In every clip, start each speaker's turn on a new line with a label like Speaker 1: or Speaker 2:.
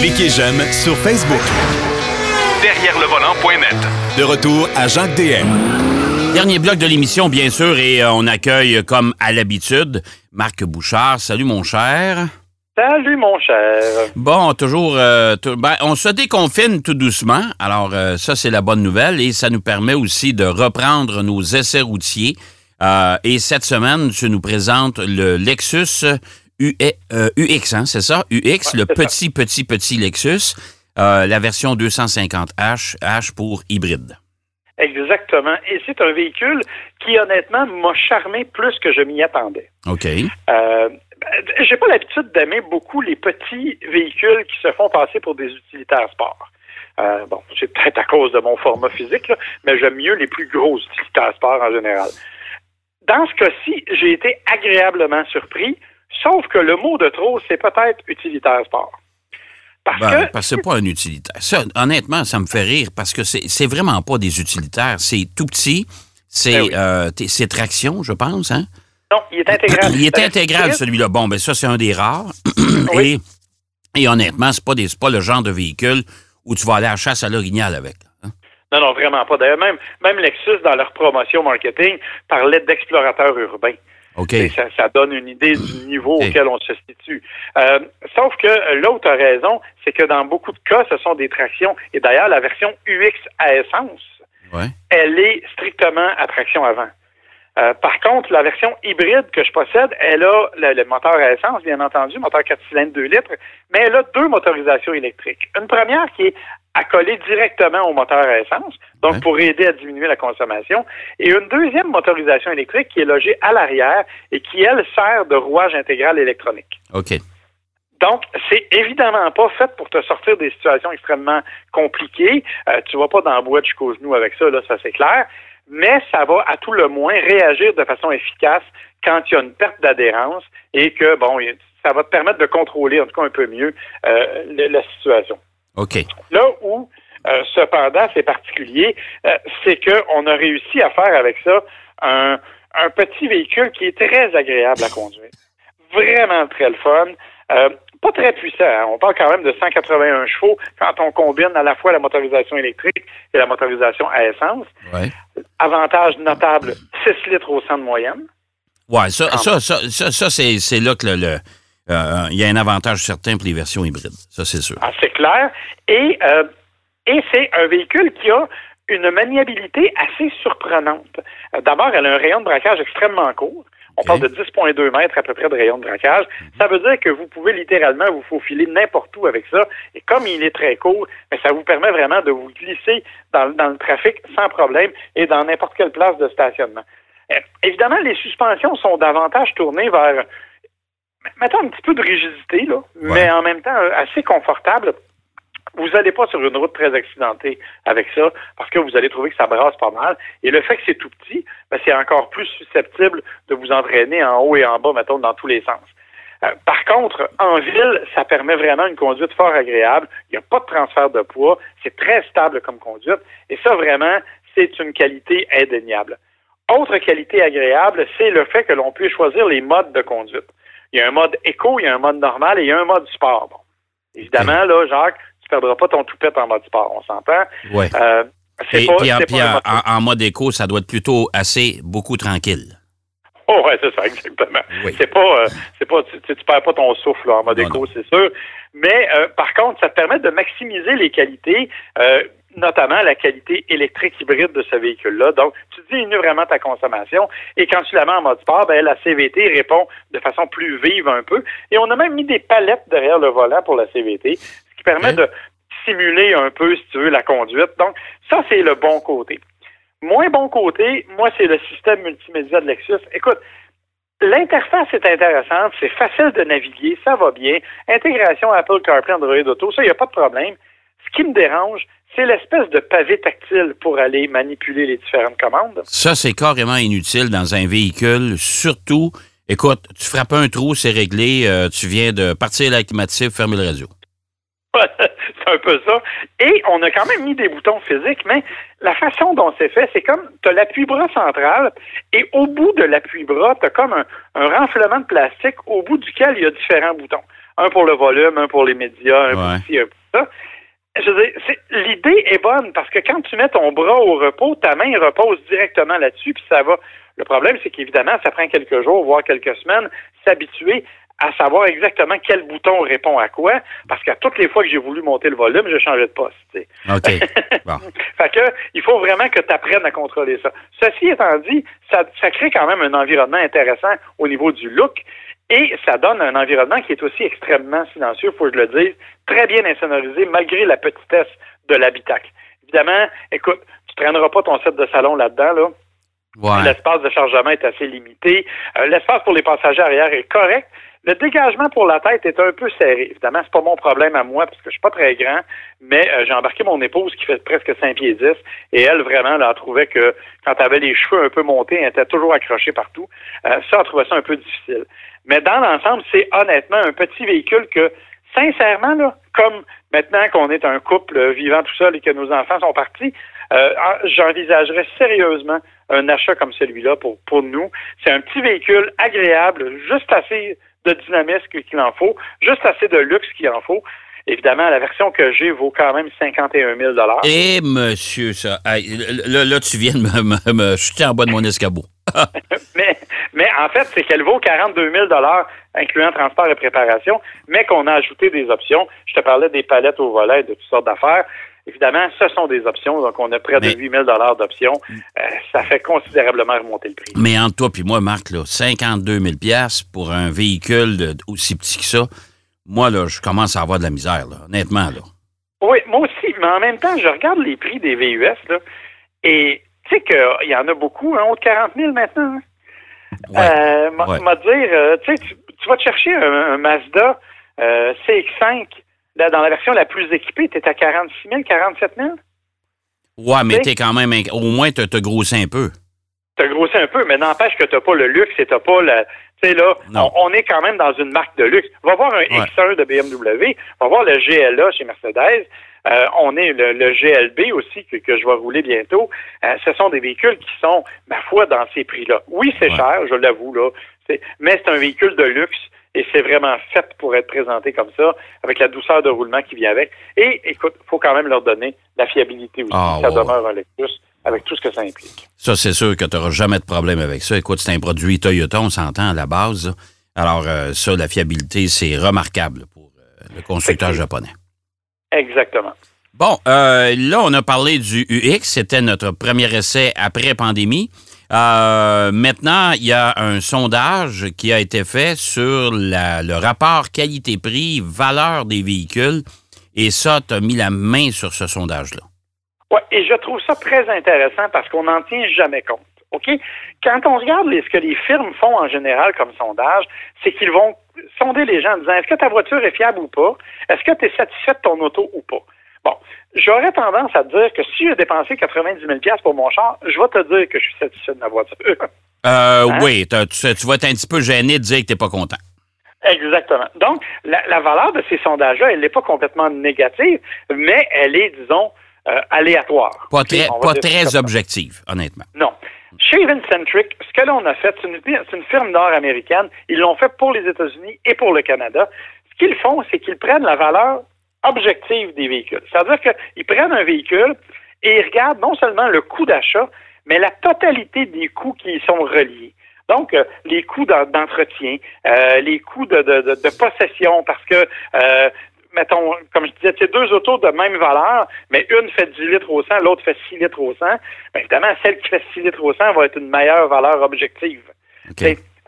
Speaker 1: Cliquez j'aime sur Facebook.
Speaker 2: Derrière le volant.net.
Speaker 1: De retour à Jacques DM.
Speaker 3: Dernier bloc de l'émission, bien sûr, et euh, on accueille, comme à l'habitude, Marc Bouchard. Salut, mon cher.
Speaker 4: Salut, mon cher.
Speaker 3: Bon, toujours. euh, ben, on se déconfine tout doucement. Alors, euh, ça, c'est la bonne nouvelle. Et ça nous permet aussi de reprendre nos essais routiers. Euh, et cette semaine, tu nous présentes le Lexus euh, UX, hein, c'est ça? UX, le
Speaker 4: ça.
Speaker 3: petit, petit, petit Lexus. euh, la version 250H, H pour hybride.
Speaker 4: Exactement. Et c'est un véhicule qui, honnêtement, m'a charmé plus que je m'y attendais.
Speaker 3: OK.
Speaker 4: Euh, J'ai pas l'habitude d'aimer beaucoup les petits véhicules qui se font passer pour des utilitaires sport. Euh, bon, c'est peut-être à cause de mon format physique, là, mais j'aime mieux les plus gros utilitaires sport en général. Dans ce cas-ci, j'ai été agréablement surpris, sauf que le mot de trop, c'est peut-être utilitaire sport. Parce
Speaker 3: Ben,
Speaker 4: que
Speaker 3: parce c'est pas un utilitaire. Ça, honnêtement, ça me fait rire parce que c'est c'est vraiment pas des utilitaires. C'est tout petit. C'est
Speaker 4: Ben oui.
Speaker 3: euh, c'est traction, je pense. Hein?
Speaker 4: non, il est intégral.
Speaker 3: Il est intégral, celui-là. Bon, ben ça, c'est un des rares.
Speaker 4: Oui.
Speaker 3: et, et honnêtement, c'est pas, des- c'est pas le genre de véhicule où tu vas aller à la chasse à l'orignal avec. hein?
Speaker 4: Non, non, vraiment pas. D'ailleurs, même, même Lexus, dans leur promotion marketing, parlait d'explorateur urbain. Ça, ça donne une idée du niveau auquel on se situe. Euh, sauf que l'autre raison, c'est que dans beaucoup de cas, ce sont des tractions. Et d'ailleurs, la version UX à essence,
Speaker 3: Ouais.
Speaker 4: elle est strictement à traction avant. Euh, par contre, la version hybride que je possède, elle a le, le moteur à essence, bien entendu, moteur 4 cylindres 2 litres, mais elle a deux motorisations électriques. Une première qui est accolée directement au moteur à essence, donc pour aider à diminuer la consommation, et une deuxième motorisation électrique qui est logée à l'arrière et qui, elle, sert de rouage intégral électronique.
Speaker 3: OK.
Speaker 4: Donc, c'est évidemment pas fait pour te sortir des situations extrêmement compliquées. Euh, tu vas pas dans la boîte jusqu'aux genoux avec ça, là, ça c'est clair. Mais ça va à tout le moins réagir de façon efficace quand il y a une perte d'adhérence et que, bon, ça va te permettre de contrôler, en tout cas un peu mieux, euh, le- la situation.
Speaker 3: OK.
Speaker 4: Là où, euh, cependant, c'est particulier, euh, c'est qu'on a réussi à faire avec ça un, un petit véhicule qui est très agréable à conduire. Vraiment très le fun. Euh, pas très puissant. hein. On parle quand même de 181 chevaux quand on combine à la fois la motorisation électrique et la motorisation à essence.
Speaker 3: Ouais.
Speaker 4: Avantage notable, 6 litres au 100 de moyenne.
Speaker 3: Ouais, ça, ça, ça, ça, ça, c'est c'est là que le. le- euh, il y a un avantage certain pour les versions hybrides. Ça, c'est sûr.
Speaker 4: Ah, c'est clair. Et, euh, et c'est un véhicule qui a une maniabilité assez surprenante. Euh, D'abord, elle a un rayon de braquage extrêmement court. On parle de 10,2 mètres à peu près de rayon de braquage. Ça veut dire que vous pouvez littéralement vous faufiler n'importe où avec ça. Et comme il est très court, ben, ça vous permet vraiment de vous glisser dans, dans le trafic sans problème et dans n'importe quelle place de stationnement. Euh, évidemment, les suspensions sont davantage tournées vers, mettons, un petit peu de rigidité, là, mais en même temps euh, assez confortable. Vous n'allez pas sur une route très accidentée avec ça parce que vous allez trouver que ça brasse pas mal. Et le fait que c'est tout petit, ben, c'est encore plus susceptible de vous entraîner en haut et en bas, mettons, dans tous les sens. Euh, par contre, en ville, ça permet vraiment une conduite fort agréable. Il n'y a pas de transfert de poids. C'est très stable comme conduite. Et ça, vraiment, c'est une qualité indéniable. Autre qualité agréable, c'est le fait que l'on puisse choisir les modes de conduite. Il y a un mode éco, il y a un mode normal et il y a un mode sport. Bon. Évidemment, là, Jacques, tu perdras pas ton toupette en mode sport, on s'entend.
Speaker 3: Ouais.
Speaker 4: Euh,
Speaker 3: Et
Speaker 4: pas,
Speaker 3: puis, en, puis
Speaker 4: mode-
Speaker 3: en- en mode éco, ça doit être plutôt assez beaucoup tranquille.
Speaker 4: Oh, ouais, c'est ça, exactement.
Speaker 3: Oui.
Speaker 4: C'est pas, euh, c'est pas, tu, tu tu perds pas ton souffle là, en mode
Speaker 3: Non,
Speaker 4: éco, c'est sûr. Mais euh, par contre, ça te permet de maximiser les qualités, notamment la qualité électrique hybride de ce véhicule-là. Donc, tu diminues vraiment ta consommation. Et quand tu la mets en mode sport, ben, la CVT répond de façon plus vive un peu. Et on a même mis des palettes derrière le volant pour la CVT, ce qui permet
Speaker 3: Ok.
Speaker 4: de simuler un peu, si tu veux, la conduite. Donc, ça, c'est le bon côté. Moins bon côté, moi, c'est le système multimédia de Lexus. Écoute, l'interface est intéressante, c'est facile de naviguer, ça va bien. Intégration Apple CarPlay, Android Auto, ça, il n'y a pas de problème. Ce qui me dérange, c'est l'espèce de pavé tactile pour aller manipuler les différentes commandes.
Speaker 3: Ça, c'est carrément inutile dans un véhicule, surtout. Écoute, tu frappes un trou, c'est réglé, euh, tu viens de partir la climatisée, fermer le réseau.
Speaker 4: c'est un peu ça. Et on a quand même mis des boutons physiques, mais la façon dont c'est fait, c'est comme tu as l'appui-bras central et au bout de l'appui-bras, tu as comme un, un renflement de plastique au bout duquel il y a différents boutons. un pour le volume, un pour les médias, un
Speaker 3: Ouais.
Speaker 4: pour ci, un pour ça. Je veux dire, l'idée est bonne parce que quand tu mets ton bras au repos, ta main repose directement là-dessus, puis ça va. Le problème, c'est qu'évidemment, ça prend quelques jours, voire quelques semaines, s'habituer à savoir exactement quel bouton répond à quoi, parce qu'à toutes les fois que j'ai voulu monter le volume, je changeais de poste.
Speaker 3: OK. Bon.
Speaker 4: Fait que il faut vraiment que tu apprennes à contrôler ça. Ceci étant dit, ça, ça crée quand même un environnement intéressant au niveau du look et ça donne un environnement qui est aussi extrêmement silencieux, faut que je le dise, très bien insonorisé malgré la petitesse de l'habitacle. Évidemment, écoute, tu traîneras pas ton set de salon là-dedans, là.
Speaker 3: Ouais.
Speaker 4: L'espace de chargement est assez limité. Euh, L'espace pour les passagers arrière est correct. Le dégagement pour la tête est un peu serré. Évidemment, c'est pas mon problème à moi parce que je suis pas très grand, mais euh, j'ai embarqué mon épouse qui fait presque 5 pieds 10 et elle vraiment là, trouvait que quand elle avait les cheveux un peu montés, elle était toujours accrochée partout. Euh, ça, elle trouvait ça un peu difficile. Mais dans l'ensemble, c'est honnêtement un petit véhicule que sincèrement là, comme maintenant qu'on est un couple vivant tout seul et que nos enfants sont partis, euh, en- j'envisagerais sérieusement un achat comme celui-là pour, pour nous. C'est un petit véhicule agréable, juste assez de dynamisme qu'il en faut, juste assez de luxe qu'il en faut. Évidemment, la version que j'ai vaut quand même 51 000
Speaker 3: Et monsieur, ça. là, là, tu viens de me, me, me jeter en bas de mon escabeau.
Speaker 4: mais, mais en fait, c'est qu'elle vaut 42 000 incluant transport et préparation, mais qu'on a ajouté des options. Je te parlais des palettes au volet, de toutes sortes d'affaires. Évidemment, ce sont des options, donc on a près de
Speaker 3: Mais-
Speaker 4: 8 000 d'options. Euh, ça fait considérablement remonter le prix.
Speaker 3: Mais entre toi puis moi, Marc, là, 52 000 pour un véhicule de- aussi petit que ça, moi, là, je commence à avoir de la misère, là, honnêtement. Là.
Speaker 4: Oui, moi aussi, mais en même temps, je regarde les prix des VUS, là, et tu sais qu'il y en a beaucoup, hein, de 40 000 maintenant. hein.
Speaker 3: Ouais.
Speaker 4: Euh,
Speaker 3: ouais.
Speaker 4: dire, euh, tu vas te chercher un, un Mazda euh, CX-5 là, dans la version la plus équipée, tu es à 46 000, 47 000.
Speaker 3: Ouais, mais
Speaker 4: tu sais-
Speaker 3: quand même. Au moins, t'as t'as grossi un peu.
Speaker 4: Tu as grossi un peu, mais n'empêche que tu pas le luxe et tu pas la. Tu sais, là, on, on est quand même dans une marque de luxe. Va voir un
Speaker 3: Ouais.
Speaker 4: X1 de BMW, va voir le GLA chez Mercedes. Euh, on est le, le GLB aussi que, que je vais rouler bientôt. Euh, ce sont des véhicules qui sont, ma foi, dans ces prix-là. Oui, c'est
Speaker 3: Ouais.
Speaker 4: cher, je l'avoue, là. C'est- Mais c'est un véhicule de luxe et c'est vraiment fait pour être présenté comme ça, avec la douceur de roulement qui vient avec. Et écoute, faut quand même leur donner la fiabilité aussi.
Speaker 3: Ah,
Speaker 4: ça
Speaker 3: ouais,
Speaker 4: demeure un Lexus avec tout ce que ça implique.
Speaker 3: Ça, c'est sûr que tu n'auras jamais de problème avec ça. Écoute, c'est un produit Toyota, on s'entend à la base. là. Alors, euh, ça, la fiabilité, c'est remarquable pour euh, le constructeur japonais.
Speaker 4: Exactement.
Speaker 3: Bon, euh, là, on a parlé du UX. C'était notre premier essai après pandémie. Euh, maintenant, il y a un sondage qui a été fait sur le rapport qualité-prix, valeur des véhicules. Et ça, tu as mis la main sur ce sondage-là.
Speaker 4: Oui, et je trouve ça très intéressant parce qu'on n'en tient jamais compte. OK? Quand on regarde ce que les firmes font en général comme sondage, c'est qu'ils vont sonder les gens en disant est-ce que ta voiture est fiable ou pas? Est-ce que tu es satisfait de ton auto ou pas? Bon, j'aurais tendance à te dire que si j'ai dépensé 90 000 pour mon char, je vais te dire que je suis satisfait de ma voiture.
Speaker 3: Euh,
Speaker 4: Hein?
Speaker 3: Oui, tu, tu vas être un petit peu gêné de dire que tu pas content.
Speaker 4: Exactement. Donc, la, la valeur de ces sondages-là, elle n'est pas complètement négative, mais elle est, disons, euh, aléatoire.
Speaker 3: Pas très, pas très objective, honnêtement.
Speaker 4: Non. Chez Centric, ce que l'on a fait, c'est une, c'est une firme nord-américaine. Ils l'ont fait pour les États-Unis et pour le Canada. Ce qu'ils font, c'est qu'ils prennent la valeur objective des véhicules. C'est-à-dire qu'ils prennent un véhicule et ils regardent non seulement le coût d'achat, mais la totalité des coûts qui y sont reliés. Donc, euh, les coûts d'en- d'entretien, euh, les coûts de, de- de- de possession, parce que, euh, mettons, comme je disais, c'est deux autos de même valeur, mais une fait 10 litres au 100, l'autre fait 6 litres au 100. Bien, évidemment, celle qui fait 6 litres au 100 va être une meilleure valeur objective.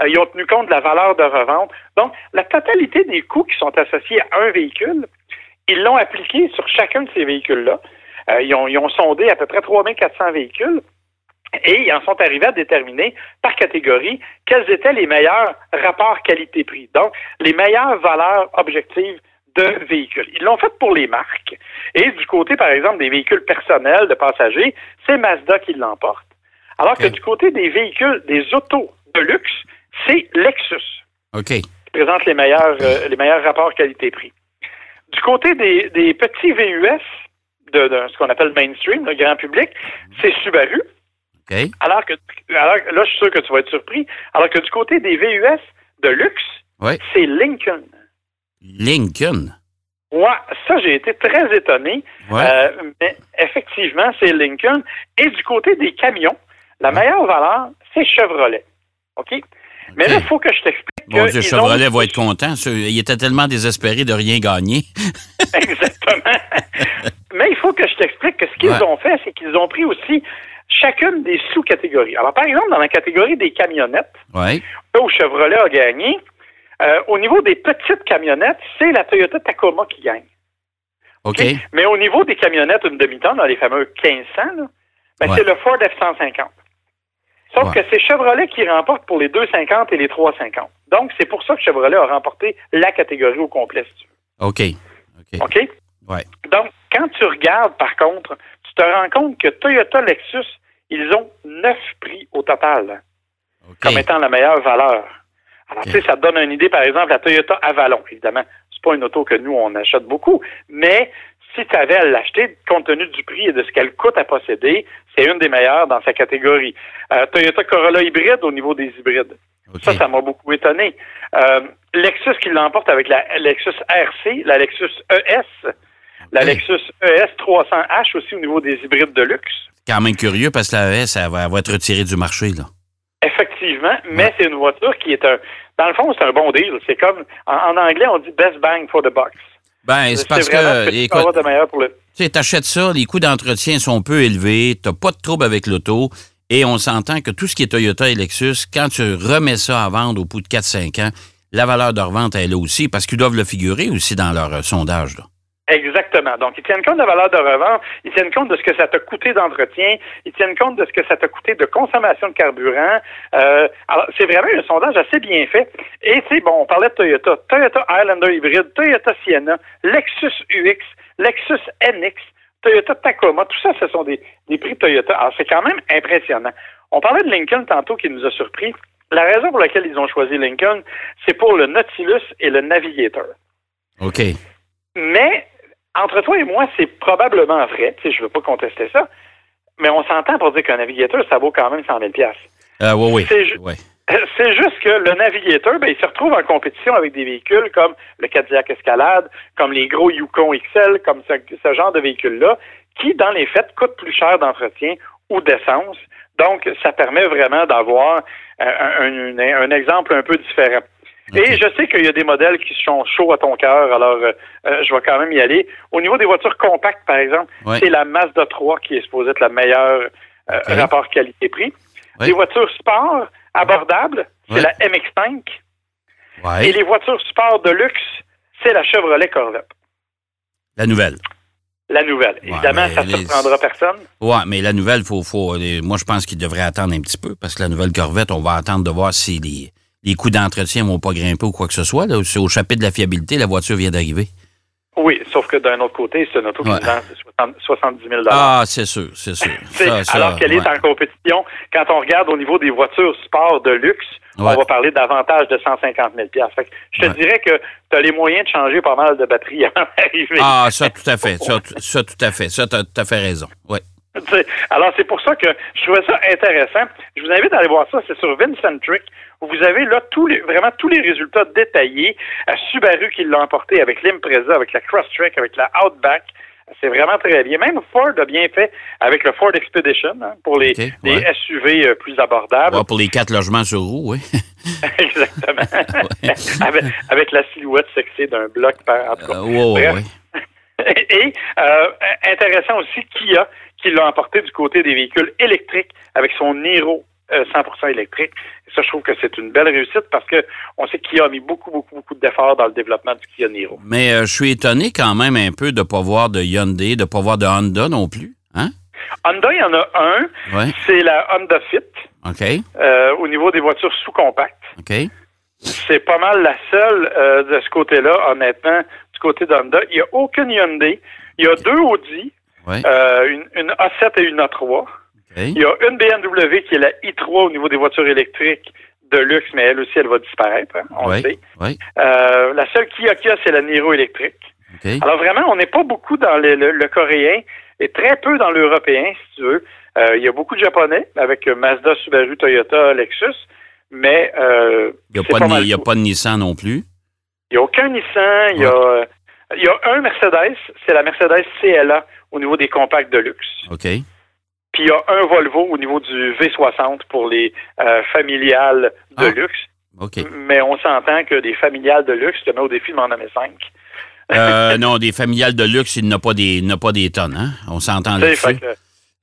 Speaker 4: Euh, Ils ont tenu compte de la valeur de revente. Donc, la totalité des coûts qui sont associés à un véhicule, ils l'ont appliqué sur chacun de ces véhicules-là. Euh, ils, ont, ils ont sondé à peu près 3400 véhicules et ils en sont arrivés à déterminer par catégorie quels étaient les meilleurs rapports qualité-prix. Donc, les meilleures valeurs objectives de véhicules. Ils l'ont fait pour les marques. Et du côté, par exemple, des véhicules personnels de passagers, c'est Mazda qui l'emporte. Alors que du côté des véhicules, des autos de luxe, c'est Lexus
Speaker 3: OK.
Speaker 4: qui présente les meilleurs, euh, les meilleurs rapports qualité-prix. Du côté des, des petits VUS, de, de ce qu'on appelle mainstream, le grand public, c'est Subaru.
Speaker 3: OK.
Speaker 4: Alors que, alors, là, je suis sûr que tu vas être surpris. Alors que du côté des VUS de luxe, c'est Lincoln.
Speaker 3: Lincoln.
Speaker 4: Ouais, ça, j'ai été très étonné.
Speaker 3: Ouais.
Speaker 4: Euh, mais effectivement, c'est Lincoln. Et du côté des camions, la meilleure valeur, c'est Chevrolet. OK? Mais là, il faut que je t'explique
Speaker 3: Mon Dieu, Chevrolet
Speaker 4: ont-
Speaker 3: va être content. Il était tellement désespéré de rien gagner.
Speaker 4: Exactement. Mais il faut que je t'explique que ce qu'ils
Speaker 3: Ouais.
Speaker 4: ont fait, c'est qu'ils ont pris aussi chacune des sous-catégories. Alors, par exemple, dans la catégorie des camionnettes, là où Chevrolet a gagné, euh, au niveau des petites camionnettes, c'est la Toyota Tacoma qui gagne.
Speaker 3: OK.
Speaker 4: Mais au niveau des camionnettes, une demi-tonne, les fameux 1500, là, ben,
Speaker 3: Ouais.
Speaker 4: c'est le Ford F-150. Sauf
Speaker 3: Ouais.
Speaker 4: que c'est Chevrolet qui remporte pour les 250 et les 350. Donc, c'est pour ça que Chevrolet a remporté la catégorie au complet, si tu veux.
Speaker 3: OK. OK.
Speaker 4: OK?
Speaker 3: Ouais.
Speaker 4: Donc, quand tu regardes, par contre, tu te rends compte que Toyota Lexus, ils ont neuf prix au total
Speaker 3: OK.
Speaker 4: comme étant la meilleure valeur. Alors, tu sais, ça te donne une idée, par exemple, la Toyota Avalon. Évidemment, c'est pas une auto que nous, on achète beaucoup, mais si tu avais à l'acheter, compte tenu du prix et de ce qu'elle coûte à posséder, c'est une des meilleures dans sa catégorie. Euh, Toyota Corolla hybride au niveau des hybrides. Ça, ça m'a beaucoup étonné. Euh, Lexus qui l'emporte avec la Lexus RC, la Lexus ES, la. Lexus ES 300H aussi au niveau des hybrides de luxe.
Speaker 3: quand même curieux parce que la ES, elle va, elle va être retirée du marché. Là.
Speaker 4: Effectivement, mais c'est une voiture qui est un. Dans le fond, c'est un bon deal. C'est comme en, en anglais, on dit best bang for the bucks.
Speaker 3: Ben, c'est parce que,
Speaker 4: tu
Speaker 3: écoute,
Speaker 4: le.
Speaker 3: t'achètes ça, les coûts d'entretien sont peu élevés, t'as pas de trouble avec l'auto, et on s'entend que tout ce qui est Toyota et Lexus, quand tu remets ça à vendre au bout de 4-5 ans, la valeur de revente, elle est là aussi, parce qu'ils doivent le figurer aussi dans leur euh, sondage. Là.
Speaker 4: Exactement. Donc, ils tiennent compte de la valeur de revente, ils tiennent compte de ce que ça t'a coûté d'entretien, ils tiennent compte de ce que ça t'a coûté de consommation de carburant. Euh, alors, c'est vraiment un sondage assez bien fait. Et sais, bon, on parlait de Toyota, Toyota Highlander hybride, Toyota Sienna, Lexus UX, Lexus NX, Toyota Tacoma, tout ça, ce sont des, des prix Toyota. Alors, c'est quand même impressionnant. On parlait de Lincoln tantôt qui nous a surpris. La raison pour laquelle ils ont choisi Lincoln, c'est pour le Nautilus et le Navigator.
Speaker 3: OK.
Speaker 4: Mais entre toi et moi, c'est probablement vrai. Tu sais, je veux pas contester ça. Mais on s'entend pour dire qu'un navigateur, ça vaut quand même 100 000
Speaker 3: Euh, oui, oui.
Speaker 4: C'est ju- juste que le navigateur, ben, il se retrouve en compétition avec des véhicules comme le Cadillac Escalade, comme les gros Yukon XL, comme ce, ce genre de véhicules-là, qui, dans les faits, coûtent plus cher d'entretien ou d'essence. Donc, ça permet vraiment d'avoir euh, un, un- un exemple un peu différent. Et je sais qu'il y a des modèles qui sont chauds à ton cœur, alors euh, euh, je vais quand même y aller. Au niveau des voitures compactes, par exemple,
Speaker 3: Ouais.
Speaker 4: c'est la Mazda 3 qui est supposée être la meilleure euh, rapport qualité-prix.
Speaker 3: Ouais.
Speaker 4: Les voitures sport abordables, c'est
Speaker 3: Ouais.
Speaker 4: la MX-5.
Speaker 3: Ouais.
Speaker 4: Et les voitures sport de luxe, c'est la Chevrolet Corvette.
Speaker 3: La nouvelle.
Speaker 4: La nouvelle. Évidemment, ça ne
Speaker 3: les-
Speaker 4: surprendra personne.
Speaker 3: Ouais, mais la nouvelle, faut, faut, moi, je pense qu'il devrait attendre un petit peu parce que la nouvelle Corvette, on va attendre de voir si les, les coûts d'entretien vont pas grimper ou quoi que ce soit. C'est au chapitre de la fiabilité, la voiture vient d'arriver.
Speaker 4: Oui, sauf que d'un autre côté, c'est une auto qui
Speaker 3: Ouais.
Speaker 4: vend 60 70 000
Speaker 3: Ah, c'est sûr, c'est sûr.
Speaker 4: C'est-
Speaker 3: Ça, ça,
Speaker 4: alors qu'elle
Speaker 3: ouais.
Speaker 4: est en compétition, quand on regarde au niveau des voitures sport de luxe,
Speaker 3: Ouais.
Speaker 4: on va parler davantage de 150 000 Fait que Je te dirais que tu as les moyens de changer pas mal de batterie avant d'arriver.
Speaker 3: Ah, ça, tout à fait. Ça, tout à fait. Ça, t'as tout à fait raison. Oui.
Speaker 4: Alors, c'est pour ça que je trouvais ça intéressant. Je vous invite à aller voir ça. C'est sur Vincentric. où Vous avez là tous les, vraiment tous les résultats détaillés. Euh, Subaru qui l'a emporté avec l'Impreza, avec la Crosstrek, avec la Outback. C'est vraiment très bien. Même Ford a bien fait avec le Ford Expedition hein, pour les. SUV euh, plus abordables.
Speaker 3: Ouais, pour les quatre logements sur roue, oui.
Speaker 4: Exactement. avec, avec la silhouette sexy d'un bloc par en tout cas.
Speaker 3: Euh.
Speaker 4: Et euh, intéressant aussi, Kia, qui l'a emporté du côté des véhicules électriques avec son Niro euh, 100% électrique. Et ça, je trouve que c'est une belle réussite parce que on sait que Kia a mis beaucoup, beaucoup, beaucoup d'efforts dans le développement du Kia Niro.
Speaker 3: Mais euh, je suis étonné quand même un peu de ne pas voir de Hyundai, de ne pas voir de Honda non plus. Hein?
Speaker 4: Honda, il y en a un, c'est la Honda Fit
Speaker 3: OK.
Speaker 4: euh, au niveau des voitures sous-compactes.
Speaker 3: OK.
Speaker 4: C'est pas mal la seule euh, de ce côté-là, honnêtement, du côté d'Honda. Il n'y a aucune Hyundai. Il y a deux Audi, Euh, une, une A7 et une A3.
Speaker 3: OK.
Speaker 4: Il y a une BMW qui est la i3 au niveau des voitures électriques de luxe, mais elle aussi, elle va disparaître, hein, on le sait. Euh, la seule Kia Kia, c'est la Niro électrique. Alors vraiment, on n'est pas beaucoup dans le, le- le coréen et très peu dans l'européen, si tu veux. Euh, il y a beaucoup de japonais avec Mazda, Subaru, Toyota, Lexus, mais euh,
Speaker 3: Il n'y a, y a pas de Nissan non plus.
Speaker 4: Il n'y a aucun Nissan. Il y, a, il y a un Mercedes. C'est la Mercedes CLA au niveau des compacts de luxe.
Speaker 3: OK.
Speaker 4: Puis il y a un Volvo au niveau du V60 pour les euh, familiales de
Speaker 3: Ah.
Speaker 4: luxe.
Speaker 3: OK.
Speaker 4: Mais on s'entend que des familiales de luxe, je te mets au défi de m'en nommer cinq.
Speaker 3: Euh, non, des familiales de luxe, il n'a pas des, n'a pas des tonnes, hein? On s'entend là-dessus.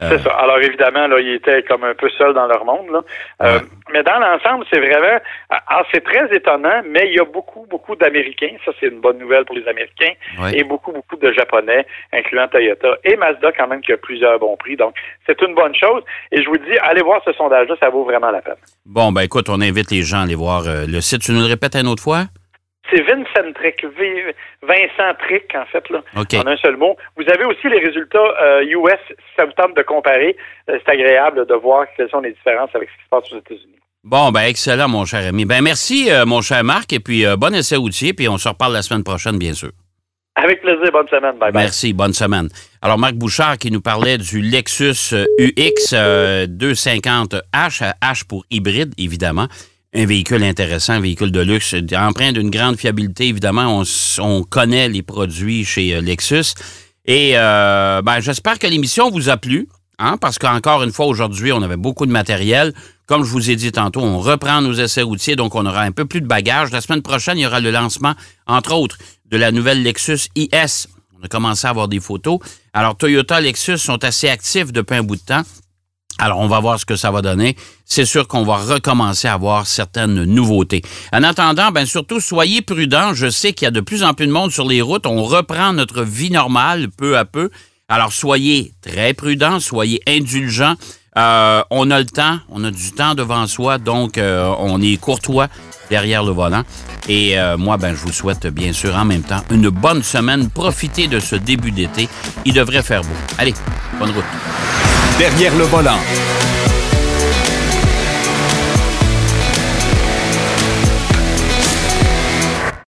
Speaker 4: Que- C'est
Speaker 3: Euh,
Speaker 4: ça. Alors évidemment, là, ils étaient comme un peu seuls dans leur monde. Là. Euh,
Speaker 3: Ouais.
Speaker 4: mais dans l'ensemble, c'est vraiment. Alors, c'est très étonnant, mais il y a beaucoup, beaucoup d'Américains. Ça, c'est une bonne nouvelle pour les Américains.
Speaker 3: ouais.
Speaker 4: Et beaucoup, beaucoup de Japonais, incluant Toyota et Mazda, quand même, qui a plusieurs bons prix. Donc, c'est une bonne chose. Et je vous dis, allez voir ce sondage-là, ça vaut vraiment la peine.
Speaker 3: Bon, ben écoute, on invite les gens à aller voir euh, le site. Tu nous le répètes une autre fois?
Speaker 4: C'est Vincent Trick, V- Vincent Trick, en fait, là, en un seul mot. Vous avez aussi les résultats euh, US, si ça vous tente de comparer. Euh, c'est agréable de voir quelles sont les différences avec ce qui se passe aux États-Unis.
Speaker 3: Bon, ben excellent, mon cher ami. Ben merci, euh, mon cher Marc, et puis euh, bon essai routier, puis on se reparle la semaine prochaine, bien sûr.
Speaker 4: Avec plaisir, bonne semaine. Bye bye.
Speaker 3: Merci, bonne semaine. Alors, Marc Bouchard qui nous parlait du Lexus euh, UX euh, 250H, H pour hybride, évidemment. Un véhicule intéressant, un véhicule de luxe, empreint d'une grande fiabilité, évidemment. On, connaît les produits chez euh, Lexus. Et euh, ben, j'espère que l'émission vous a plu, hein, parce qu'encore une fois, aujourd'hui, on avait beaucoup de matériel. Comme je vous ai dit tantôt, on reprend nos essais routiers, donc on aura un peu plus de bagages. La semaine prochaine, il y aura le lancement, entre autres, de la nouvelle Lexus IS. On a commencé à avoir des photos. Alors, Toyota, Lexus sont assez actifs depuis un bout de temps. Alors, on va voir ce que ça va donner. C'est sûr qu'on va recommencer à avoir certaines nouveautés. En attendant, ben surtout, soyez prudents. Je sais qu'il y a de plus en plus de monde sur les routes. On reprend notre vie normale peu à peu. Alors, soyez très prudents, soyez indulgents. Euh, on a le temps, on a du temps devant soi, donc euh, on est courtois derrière le volant. Et euh, moi, ben, je vous souhaite bien sûr en même temps une bonne semaine. Profitez de ce début d'été. Il devrait faire beau. Allez, bonne route.
Speaker 1: Derrière le volant.